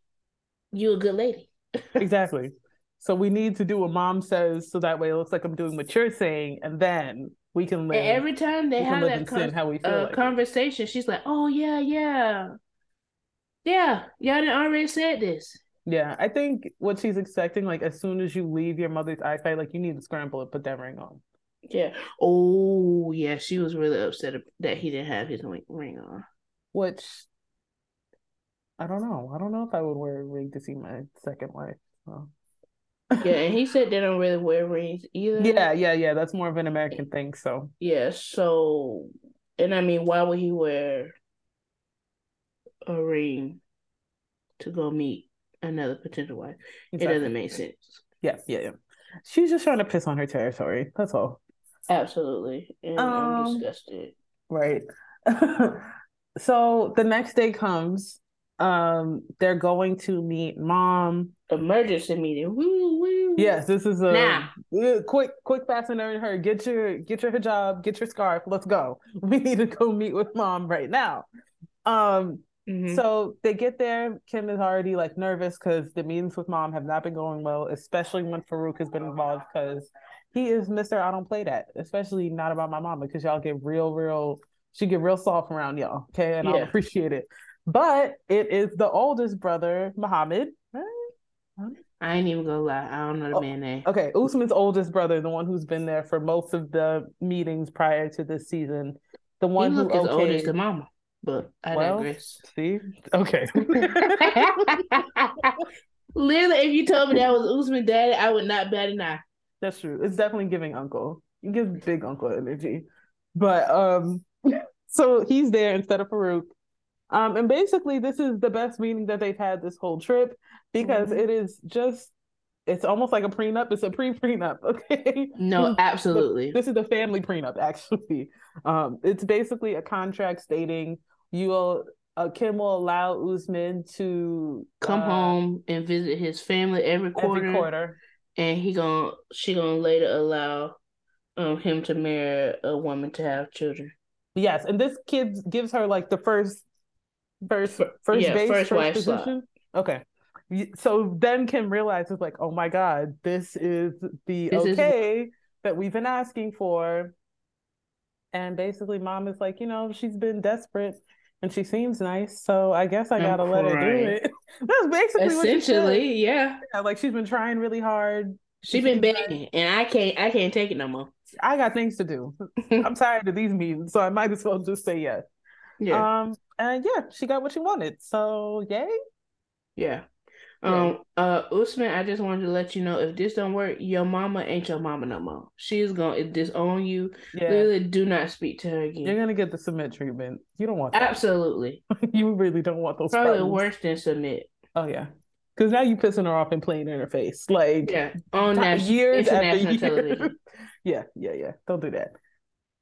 you a good lady. exactly. So we need to do what mom says so that way it looks like I'm doing what you're saying and then we can live. And every time they have that con- how we feel uh, like conversation, it. she's like, Oh yeah, yeah. Yeah, y'all didn't already said this. Yeah, I think what she's expecting, like as soon as you leave your mother's eyesight, like you need to scramble and put that ring on. Yeah. Oh, yeah. She was really upset that he didn't have his ring on. Which I don't know. I don't know if I would wear a ring to see my second wife. So yeah, and he said they don't really wear rings either. Yeah, yeah, yeah. That's more of an American thing. So yeah, so and I mean, why would he wear a ring to go meet another potential wife? Exactly. It doesn't make sense. Yeah, yeah, yeah. She's just trying to piss on her territory. That's all. Absolutely, and um, I'm disgusted. Right. so the next day comes um they're going to meet mom. Emergency meeting. Woo, woo. yes this is a now. quick quick fastener in her get your get your hijab get your scarf. Let's go. We need to go meet with mom right now. Um mm-hmm. so they get there. Kim is already like nervous because the meetings with mom have not been going well especially when farouk has been involved because he is mr i don't play that especially not about my mama because y'all get real real she get real soft around y'all okay and yeah. i appreciate it but it is the oldest brother, Muhammad. I ain't even gonna lie. I don't know the oh, man name. Okay, Usman's oldest brother, the one who's been there for most of the meetings prior to this season. The one he who as old as the mama, but I well, digress. See, okay. Literally, if you told me that was Usman daddy, I would not bat an eye. That's true. It's definitely giving uncle. It gives big uncle energy. But um, so he's there instead of Farouk. Um, and basically, this is the best meeting that they've had this whole trip because mm-hmm. it is just it's almost like a prenup. It's a pre-prenup, okay? No, absolutely. this is the family prenup, actually. Um, it's basically a contract stating you will uh, Kim will allow Usman to come uh, home and visit his family every quarter. Every quarter, and he gonna she gonna later allow um him to marry a woman to have children. Yes, and this kid gives her like the first First, first yeah, base, first, first position. Slot. Okay. So then Kim realizes, like, oh my god, this is the this okay is... that we've been asking for. And basically, mom is like, you know, she's been desperate and she seems nice, so I guess I gotta let her do it. That's basically essentially, yeah. yeah. Like she's been trying really hard. She's been begging, and I can't, I can't take it no more. I got things to do. I'm tired of these meetings, so I might as well just say yes. Yeah. Um, and yeah, she got what she wanted. So yay. Yeah. Um, uh, Usman, I just wanted to let you know if this don't work, your mama ain't your mama no more. She's gonna disown you. Yeah. Literally, do not speak to her again. You're gonna get the Sumit treatment. You don't want that. Absolutely. you really don't want those. Probably problems. worse than Sumit. Oh yeah. Because now you pissing her off and playing in her face. Like Yeah, on national, years after years. television. Yeah, yeah, yeah. Don't do that.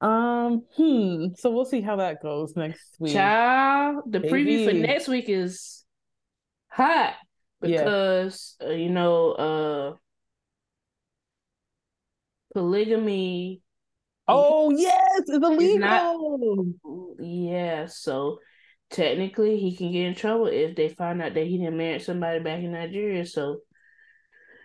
Um, hmm. So we'll see how that goes next week. Child, the preview for next week is hot Yeah. because uh, you know uh polygamy. Oh yes, it's illegal. not- Yeah, so technically he can get in trouble if they find out that he didn't marry somebody back in Nigeria. So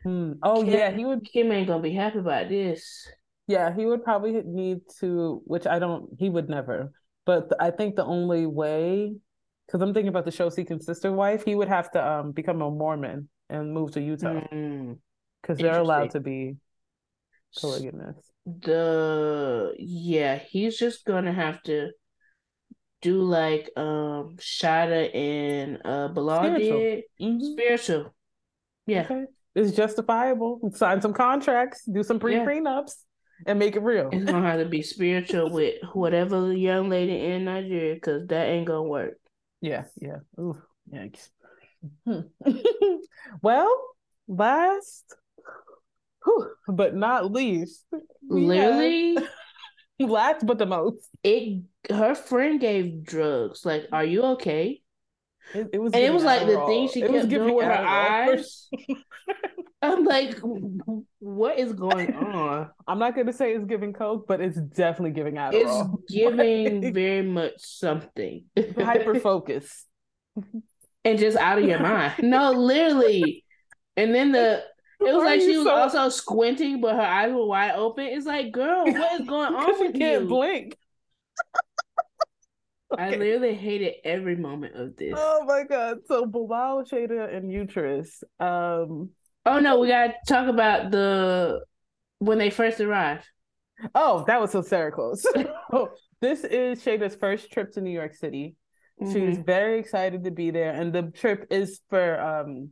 Hmm. Oh Kim- yeah, he would. Kim ain't gonna be happy about this. Yeah, he would probably need to, which I don't. He would never. But I think the only way, because I'm thinking about the show Seeking Sister Wife, he would have to um become a Mormon and move to Utah because they're allowed to be polygamous. the yeah, he's just gonna have to do like um Shaeeda and uh Bilal Spiritual. did. Mhm. Spiritual. Yeah. Okay. It's justifiable. Sign some contracts, do some pre prenups, and make it real. It's gonna have to be spiritual with whatever young lady in Nigeria, because that ain't gonna work. Yeah, yeah. Ooh, yikes. Hmm. well, last, whew, but not least, Literally, last but the most. it her friend gave drugs. Like, are you okay? It, it was, And it was like the thing she It was kept giving doing with her eyes. I'm like, what is going on? I'm not gonna say it's giving coke, but it's definitely giving Adderall. It's giving very much something. hyper focus. and just out of your mind. No, literally. And then the it was Why like she was so- also squinting, but her eyes were wide open. It's like, girl, what is going on Because you can't you? blink. I literally hated every moment of this. Oh my god! So Bilal, Shaeeda, and Uterus. Um. Oh no, we gotta talk about the when they first arrived. Oh, that was hysterical. So this is Shaeeda's first trip to New York City. She's Mhm. very excited to be there, and the trip is for um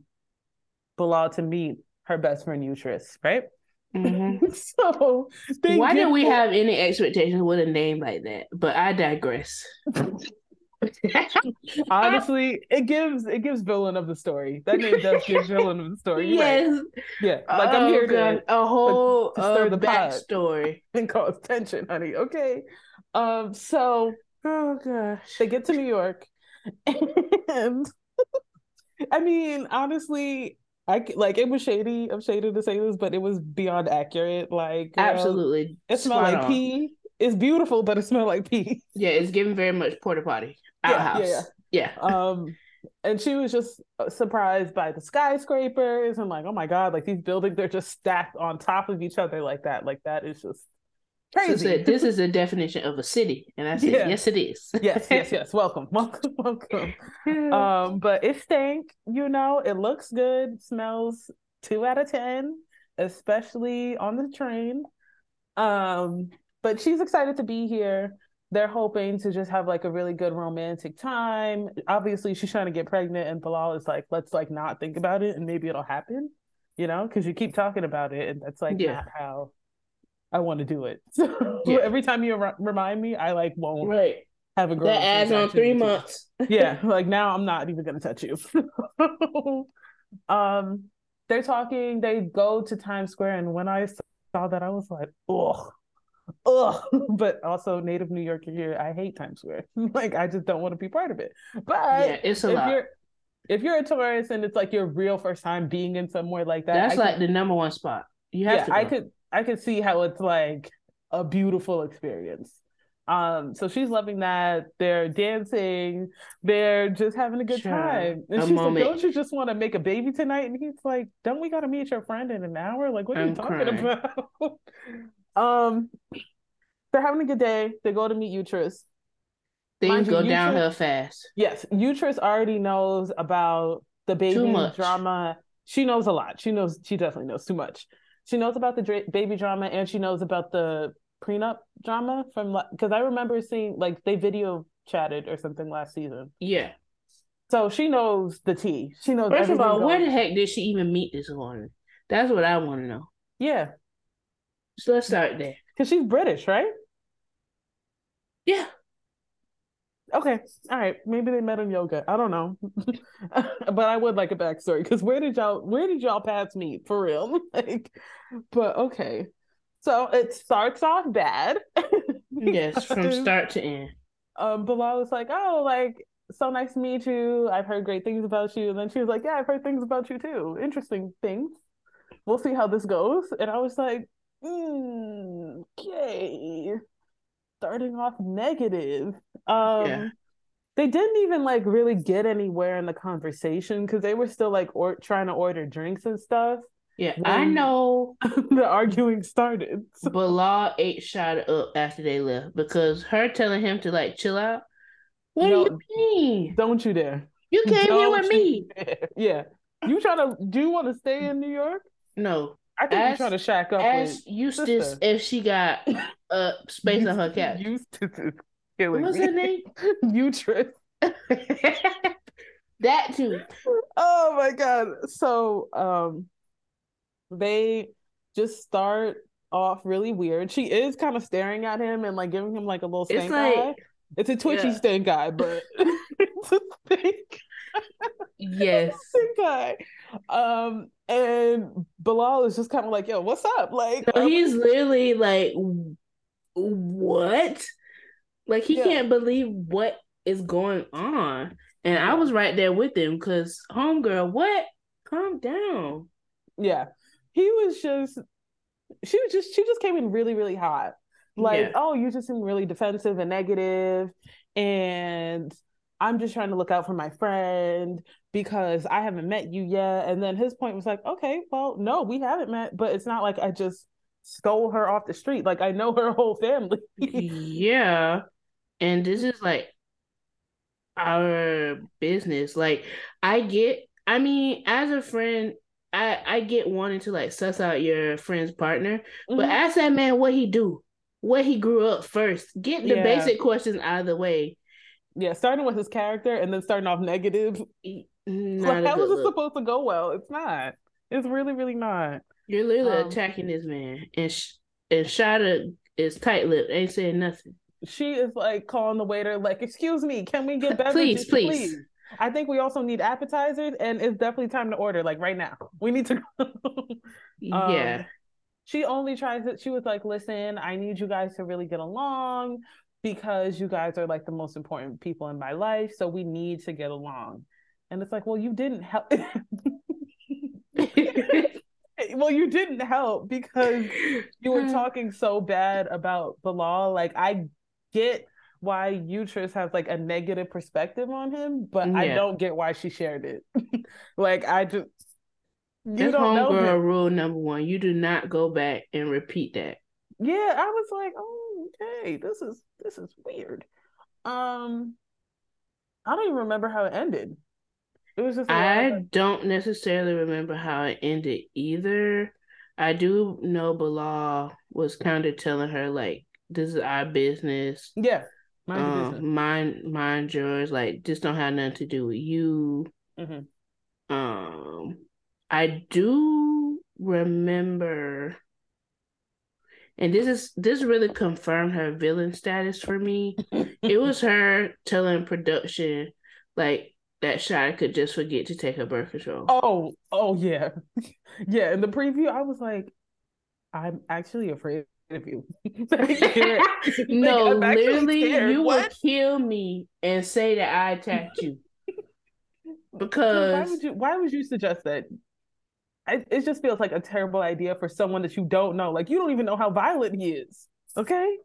Bilal to meet her best friend Uterus, right? Mhm. so Why did we have any expectations with a name like that? But I digress. Honestly, it gives it gives villain of the story. That name does give villain of the story. You're right. yes, Yeah, like I'm Oh, here God. to a whole to stir uh, the backstory. and cause tension, honey. Okay. Um. So Oh gosh. they get to New York, and I mean, honestly, I like it was shady of Shaeeda to say this, but it was beyond accurate. Like, Absolutely. it smelled Spot like on. pee. It's beautiful, but it smelled like pee. Yeah, it's giving very much porta potty. Yeah, yeah, yeah. Yeah. Um, and she was just uh, surprised by the skyscrapers and like, oh my god, like these buildings they're just stacked on top of each other like that. Like that is just So crazy. said, this is the definition of a city. And I said, Yeah. yes, it is. yes, yes, yes. Welcome, welcome, welcome. Um, but it stank, you know, it looks good, smells two out of ten, especially on the train. Um, but she's excited to be here. They're hoping to just have like a really good romantic time. Obviously, she's trying to get pregnant, and Bilal is like, let's like not think about it and maybe it'll happen, you know, because you keep talking about it, and that's like Yeah. not how I want to do it. So Yeah. every time you re- remind me, I like won't right. have a girl. That adds on three months. yeah, like now I'm not even gonna touch you. um, they're talking. They go to Times Square, and when I saw that, I was like, ugh, ugh. But also, native New Yorker here, I hate Times Square. like, I just don't want to be part of it. But yeah, it's a if lot. you're if you're a tourist and it's like your real first time being in somewhere like that, That's I like could, the number one spot. You have yeah. I could I could see how it's like a beautiful experience. Um, so she's loving that. They're dancing. They're just having a good Sure. time. And A she's moment. like, "Don't you just want to make a baby tonight?" And he's like, "Don't we got to meet your friend in an hour? Like, what are you I'm talking crying. about?" um, they're having a good day. They go to meet Uterus. Things you, go you downhill fast. Yes, Uterus already knows about the baby drama. She knows a lot. She knows. She definitely knows too much. She knows about the dra- baby drama, and she knows about the prenup drama from because I remember seeing like they video chatted or something last season. Yeah. So she knows the tea. She knows. First of all, where the heck did she even meet this woman? That's what I want to know. Yeah, So let's start there. because she's British, right? Yeah. Okay. All right. Maybe they met in yoga. I don't know, but I would like a backstory because where did y'all where did y'all paths meet for real? like, but okay. So it starts off bad. yes, from start to end. Um, Bilal was like, "Oh, like so nice to meet you. I've heard great things about you." And then she was like, "Yeah, I've heard things about you too. Interesting things. We'll see how this goes." And I was like, "Okay." Starting off negative. Um, yeah. They didn't even like really get anywhere in the conversation because they were still like or- trying to order drinks and stuff. Yeah, I know the arguing started. So. Bilal ate shot up after they left because her telling him to like chill out. What no, do you mean? Don't you dare. You came don't here with me. Yeah. You trying to do you want to stay in New York? No. I think you're trying to shack up as Eustace sister. if she got uh space on her couch. Eustace is killing What's me. her name? Utrice. that too. Oh my god. So um they just start off really weird. She is kind of staring at him and like giving him like a little stink like, eye. It's a twitchy yeah. stink eye, but it's a stink. Yes. stink eye. Um, and Bilal is just kind of like, yo, what's up? Like no, he's literally like, what? Like he yeah. can't believe what is going on. And I was right there with him because homegirl, what? Calm down. Yeah he was just she was just she just came in really really hot like yeah. oh you just seem really defensive and negative and i'm just trying to look out for my friend because i haven't met you yet and then his point was like okay well no we haven't met but it's not like i just stole her off the street like i know her whole family yeah and this is like our business like i get i mean as a friend I I get wanting to like suss out your friend's partner, mm-hmm. but ask that man what he do, what he grew up first. Get the yeah. basic questions out of the way. Yeah, starting with his character and then starting off negative. Like, how is it supposed to go well? It's not. It's really, really not. You're literally um, attacking this man, and sh- and Shaeeda is tight lipped, ain't saying nothing. She is like calling the waiter, like, "Excuse me, can we get better? please, please, please." I think we also need appetizers, and it's definitely time to order. Like right now, we need to. um, yeah. She only tries it. She was like, "Listen, I need you guys to really get along because you guys are like the most important people in my life. So we need to get along." And it's like, well, you didn't help. well, you didn't help because you were talking so bad about Bilal. Like, I get why Utrice has like a negative perspective on him, but yeah. I don't get why she shared it. like I just you That's don't know rule number one. You do not go back and repeat that. Yeah, I was like, oh, okay, this is this is weird. Um, I don't even remember how it ended. It was just. I don't necessarily remember how it ended either. I do know Bilal was kind of telling her like, "This is our business." Yeah, Mind, um, mind, mind yours. Like, just don't have nothing to do with you. Mm-hmm. Um, I do remember, and this is this really confirmed her villain status for me. it was her telling production like that Shaeeda could just forget to take her birth control. Oh, oh yeah, yeah. In the preview, I was like, I'm actually afraid of you. no, literally, you what? will kill me and say that I attacked you. Because why would you? Why would you suggest that? I, it just feels like a terrible idea for someone that you don't know. Like you don't even know how violent he is. Okay.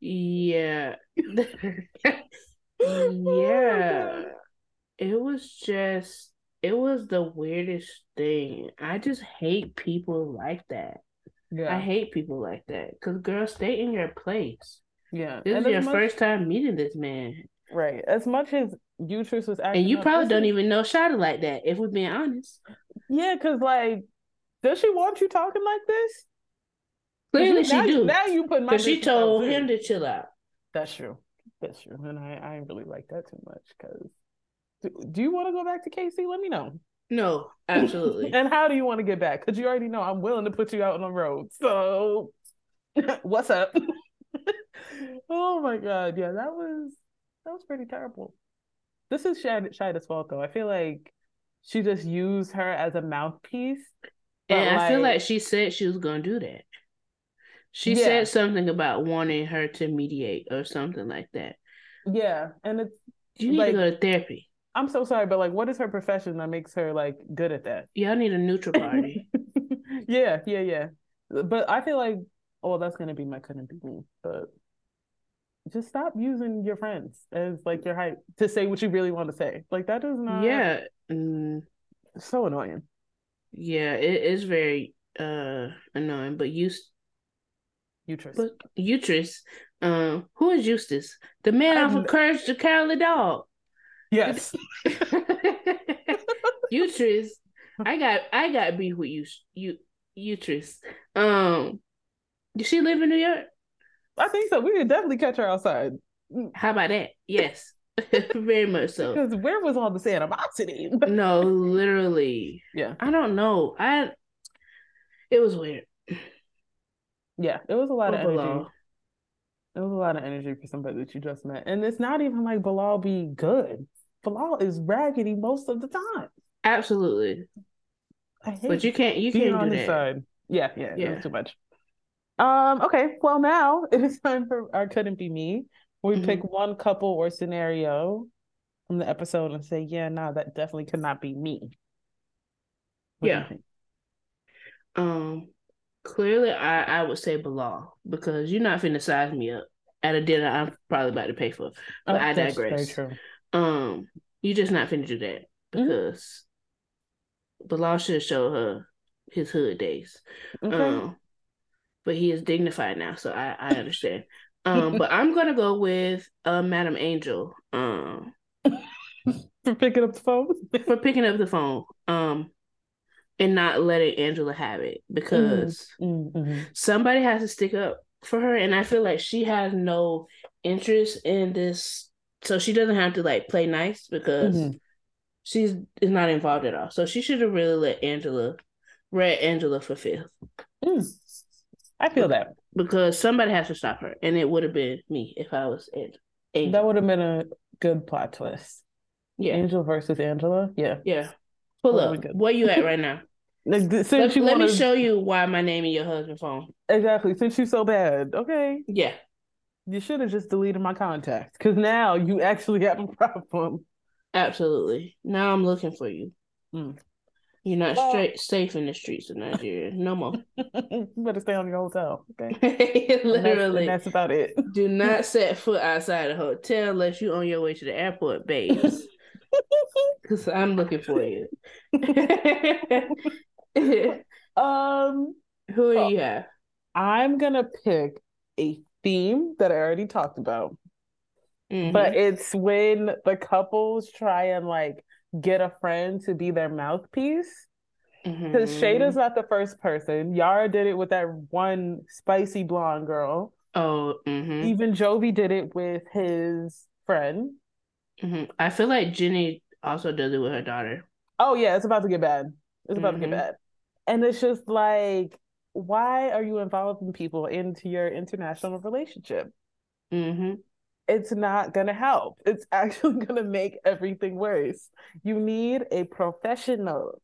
Yeah. Oh yeah. it was just. It was the weirdest thing. I just hate people like that. Yeah. I hate people like that. Cause girl, stay in your place. Yeah. This and is your much... first time meeting this man. Right. As much as Utrice was acting, and you probably don't even know Shaeeda like that. If we're being honest. Yeah, cause like, does she want you talking like this? Clearly, she now, do. Now you put my. But she told him to chill out. That's true. That's true, and I I really like that too much. Cause do, do you want to go back to KC? Let me know. No, absolutely. and how do you want to get back? Because you already know I'm willing to put you out on the road. So, what's up? oh my god, yeah, that was that was pretty terrible. This is Shaeeda's fault though. I feel like she just used her as a mouthpiece. And like, I feel like she said she was gonna do that. She yeah. said something about wanting her to mediate or something like that. Yeah, and it's you need like, to go to therapy. I'm so sorry, but like, what is her profession that makes her like good at that? Y'all need a neutral party. yeah, yeah, yeah. But I feel like, oh, that's gonna be my couldn't be me. But just stop using your friends as like your hype to say what you really want to say. Like that is not. Yeah. Mm. So annoying. Yeah, it is very uh annoying. But you. Uterus. But uterus. Um, who is Eustace? The man off of Courage the Cowardly Dog. Yes. Uterus. I got I got beef with you you Uterus. Um does she live in New York? I think so. We could definitely catch her outside. How about that? Yes. Very much so. Because where was all the animosity? no, literally. Yeah. I don't know. I it was weird. Yeah, it was a lot of energy. It was a lot of energy for somebody that you just met. And it's not even like Bilal be good. Bilal is raggedy most of the time. Absolutely. but you can't you can't on do that. Side. Yeah, yeah, yeah. too much. Um, okay, well now it is time for our couldn't be me. We mm-hmm. pick one couple or scenario from the episode and say, yeah, no, that definitely could not be me. What yeah. Um clearly I, I would say Bilal because you're not finna size me up at a dinner I'm probably about to pay for. But oh, I digress. Um, you're just not finna do that mm-hmm. because mm-hmm. Bilal should show her his hood days. Okay. Um, but he is dignified now, so I, I understand. um, but I'm gonna go with uh Madam Angel. Um for picking up the phone. for picking up the phone. Um and not letting Angela have it because mm-hmm. mm-hmm. somebody has to stick up for her. And I feel like she has no interest in this. So she doesn't have to like play nice because mm-hmm. she's is not involved at all. So she should have really let Angela read Angela for fifth. Mm. I feel that. Because somebody has to stop her. And it would have been me if I was Angela. That would have been a good plot twist. Yeah. Angel versus Angela. Yeah. Yeah. Pull up. Where you at right now? Like, since let, you let wanna... me show you why my name in your husband's phone. Exactly. Since you're so bad, okay. Yeah. You should have just deleted my contacts because now you actually have a problem. Absolutely. Now I'm looking for you. Mm. You're not well, straight safe in the streets of Nigeria no more. you better stay on your hotel, okay? Literally, and that's, and that's, about it. Do not set foot outside the hotel unless you're on your way to the airport, babes. Because I'm looking for you. um, who do you have? I'm gonna pick a theme that I already talked about, mm-hmm. but it's when the couples try and like get a friend to be their mouthpiece. Because mm-hmm. Shaeeda's not the first person. Yara did it with that one spicy blonde girl. Oh, mm-hmm. even Jovi did it with his friend. Mm-hmm. I feel like Jenny also does it with her daughter. Oh yeah, it's about to get bad. It's about mm-hmm. to get mm-hmm. bad. And it's just like, why are you involving people into your international relationship? It's not going to help. It's actually going to make everything worse. You need a professional.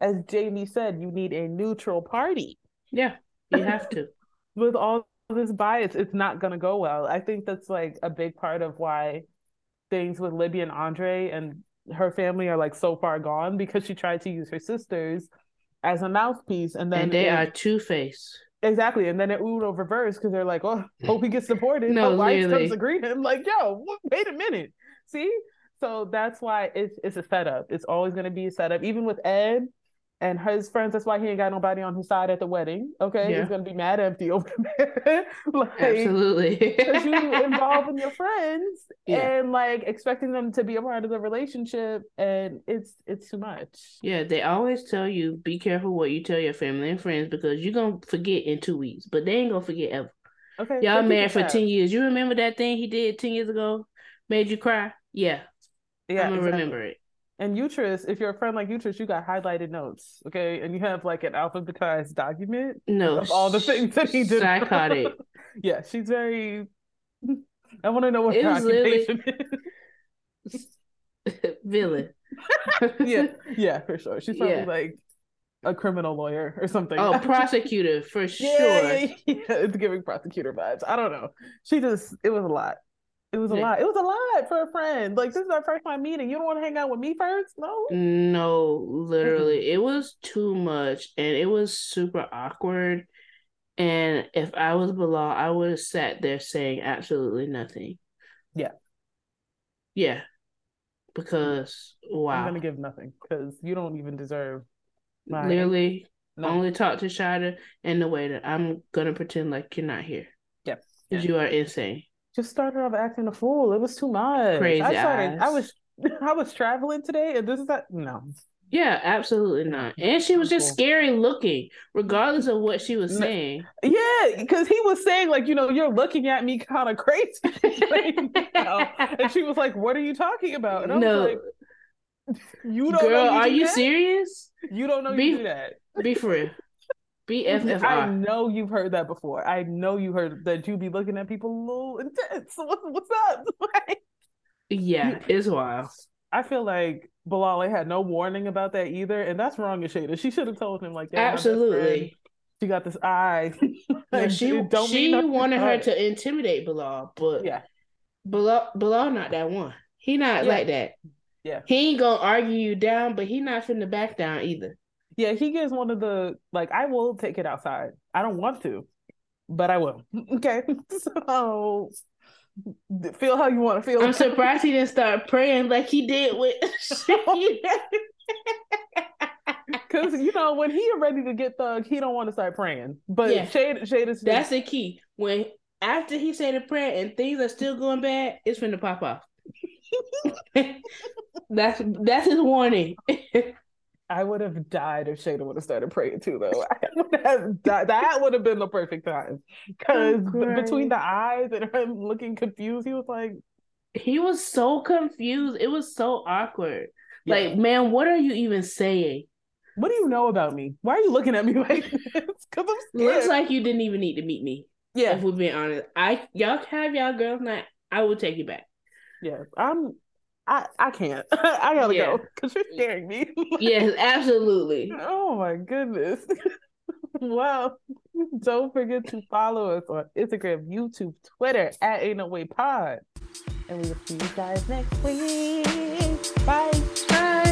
As Jamie said, you need a neutral party. Yeah, you have to. With all this bias, it's not going to go well. I think that's like a big part of why things with Libby and Andre and her family are like so far gone because she tried to use her sisters as a mouthpiece, and then and they it, are two faced. Exactly, and then it Uno reverse because they're like, "Oh, hope he gets supported." no, but wife comes to greet him like, "Yo, wait a minute, see." So that's why it's it's a setup. It's always going to be a setup. Even with Ed, and his friends. That's why he ain't got nobody on his side at the wedding. Okay, yeah. he's gonna be mad empty over there. like, Absolutely, because you involving your friends yeah. and like expecting them to be a part of the relationship, and it's it's too much. Yeah, they always tell you be careful what you tell your family and friends because you're gonna forget in two weeks, but they ain't gonna forget ever. Okay, y'all married for ten years. You remember that thing he did ten years ago? Made you cry? Yeah, yeah, I'm gonna exactly. remember it. And Uterus, if you're a friend like Uterus, you got highlighted notes, okay? And you have like an alphabetized document no, of all the things that he did. Psychotic. yeah, she's very I want to know what It her occupation Villain. is. yeah, yeah, for sure. She's probably Yeah. like a criminal lawyer or something. Oh, prosecutor for sure. Yeah, yeah, yeah, it's giving prosecutor vibes. I don't know. She just, it was a lot. It was a lot. It was a lot for a friend. Like this is our first time meeting. You don't want to hang out with me first? No. No, literally, it was too much and it was super awkward. And if I was Bilal, I would have sat there saying absolutely nothing. Yeah. Yeah. Because I'm gonna give nothing because you don't even deserve. my- Literally No. only talk to Shaeeda in the way that I'm gonna pretend like you're not here. Yeah. Because you are insane. Just started off acting a fool. It was too much. Crazy I started. I was. I was traveling today, and this is that. No. Yeah, absolutely not. And she was just Cool. scary looking, regardless of what she was saying. Yeah, because he was saying like, you know, you're looking at me kind of crazy. You know? And she was like, "What are you talking about?" And I no, was like, "You don't know. girl, know are you that? serious? You don't know Be- you do that." Be for real. Be I know you've heard that before. I know you heard that you be looking at people a little intense. What, what's up? Yeah, it's wild. I feel like Bilal had no warning about that either, and that's wrong as Shaeeda. She should have told him like, "Yeah, my best friend, Absolutely. she got this eye." And she she wanted her to intimidate Bilal, but Yeah, Bilal, Bilal not that one. He not Yeah. like that. Yeah. He ain't gonna argue you down, but he not finna back down either. Yeah. He gives one of the like, "I will take it outside. I don't want to, but I will." Okay, so feel how you want to feel. I'm surprised he didn't start praying like he did with Because you know when he ready to get thug, he don't want to start praying. But Yeah. Shade, Shade is That's the key. When after he said a prayer and things are still going bad, it's finna pop off. that's that's his warning. I would have died if Shaeeda would have started praying too, though. I would have died. That would have been the perfect time. Oh, because I'm between the eyes and him looking confused, he was like, he was so confused. It was so awkward. Yeah. Like, man, what are you even saying? What do you know about me? Why are you looking at me like this? Because I'm scared. Looks like you didn't even need to meet me. yeah, If we're being honest, I y'all have y'all girls night. I will take you back. yeah. I'm. I I can't. I gotta Yeah. go because you're scaring me. Yes, absolutely. oh my goodness. wow. Don't forget to follow us on Instagram, YouTube, Twitter at Ain't No Way Pod. And we will see you guys next week. Bye. Bye.